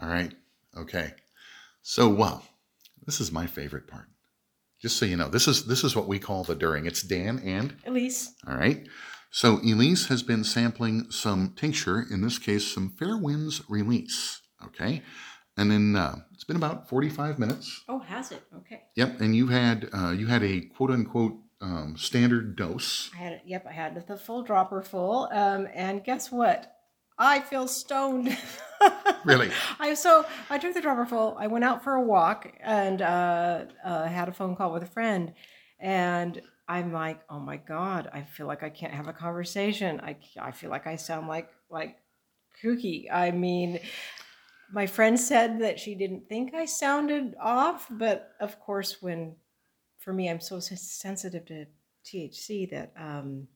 All right. Okay. So, well, this is my favorite part. Just so you know, this is this is what we call the during. It's Dan and Elise. all right. So Elise has been sampling some tincture, in this case, some Fairwinds release. Okay. And then uh, it's been about 45 minutes. Oh, has it? Okay. Yep. And you had uh, you had a quote unquote um, standard dose. I had it. Yep, I had the full dropper full. Um, and guess what? I feel stoned. Really? I so I took the dropper full. I went out for a walk and uh, uh, had a phone call with a friend, and I'm like, oh my god, I feel like I can't have a conversation. I I feel like I sound like like kooky. I mean. My friend said that she didn't think I sounded off, but of course, when for me, I'm so sensitive to THC that um,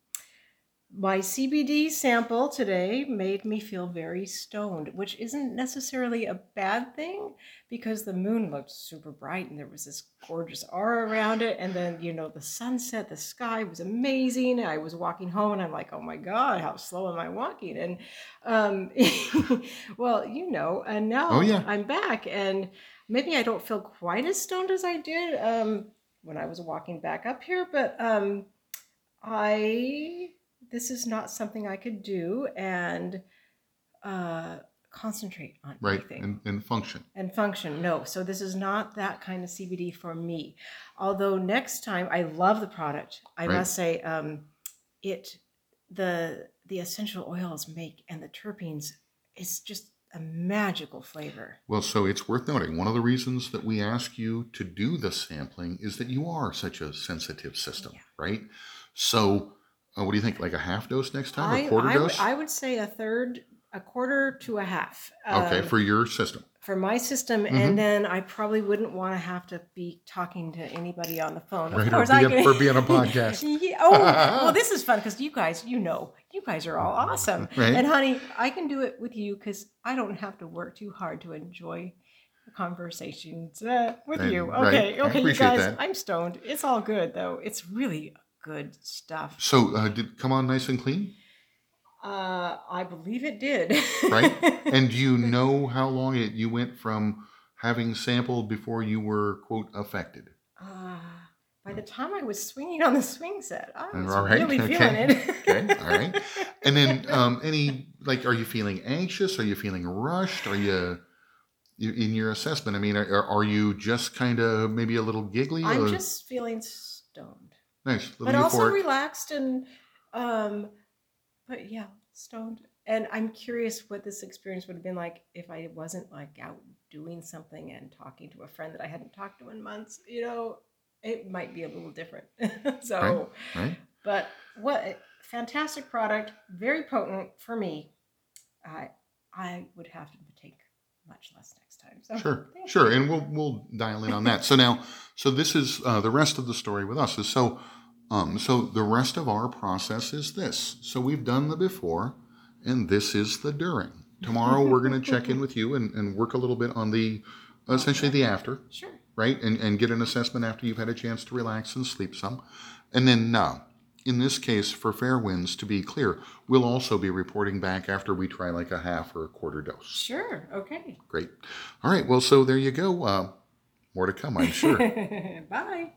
my CBD sample today made me feel very stoned, which isn't necessarily a bad thing because the moon looked super bright and there was this gorgeous aura around it. And then, you know, the sunset, the sky was amazing. I was walking home and I'm like, oh my God, how slow am I walking? And, um, well, you know, and now Oh, yeah. I'm back and maybe I don't feel quite as stoned as I did um, when I was walking back up here, but um, I this is not something I could do and uh, concentrate on Right. anything And, and function. and function. No, so this is not that kind of CBD for me. Although next time, I love the product. I Right. must say, um, it the the essential oils make and the terpenes is just a magical flavor. Well, so it's worth noting. One of the reasons that we ask you to do the sampling is that you are such a sensitive system, Yeah. right? So, uh, what do you think? Like a half dose next time, I, a quarter I dose? I would say a third, a quarter to a half. okay, um, for your system. for my system, Mhm. and then I probably wouldn't want to have to be talking to anybody on the phone. Of Right, course, I be- can. or be on a podcast. yeah. Oh, well, this is fun because you guys, you know, you guys are all awesome. Right. And honey, I can do it with you because I don't have to work too hard to enjoy the conversations uh, with Right, you. Okay, I okay, you guys, that. I'm stoned. It's all good though. It's really good stuff. So, uh, did it come on nice and clean? Uh, I believe it did. Right. And do you know how long it you went from having sampled before you were quote affected? Uh, by the time I was swinging on the swing set, I was right, really okay, feeling it. okay, all right. And then, um, any like, are you feeling anxious? Are you feeling rushed? Are you, you in your assessment? I mean, are, are you just kind of maybe a little giggly? I'm or- just feeling stoned, nice, but also relaxed and, um, but yeah, stoned. And I'm curious what this experience would have been like if I wasn't like out doing something and talking to a friend that I hadn't talked to in months. You know, it might be a little different. so, right? but what fantastic product, very potent for me. I I would have to take much less next time. So Sure, sure, and we'll we'll dial in on that. So now, so this is uh, the rest of the story with us is so, um, so the rest of our process is this. So we've done the before, and this is the during. Tomorrow we're going to check in with you and, and work a little bit on the essentially the after, Sure. right, and and get an assessment after you've had a chance to relax and sleep some, and then now. In this case, for Fairwinds, to be clear, we'll also be reporting back after we try like a half or a quarter dose. Sure. Okay. Great. All right. Well, so there you go. Uh, more to come, I'm sure. Bye.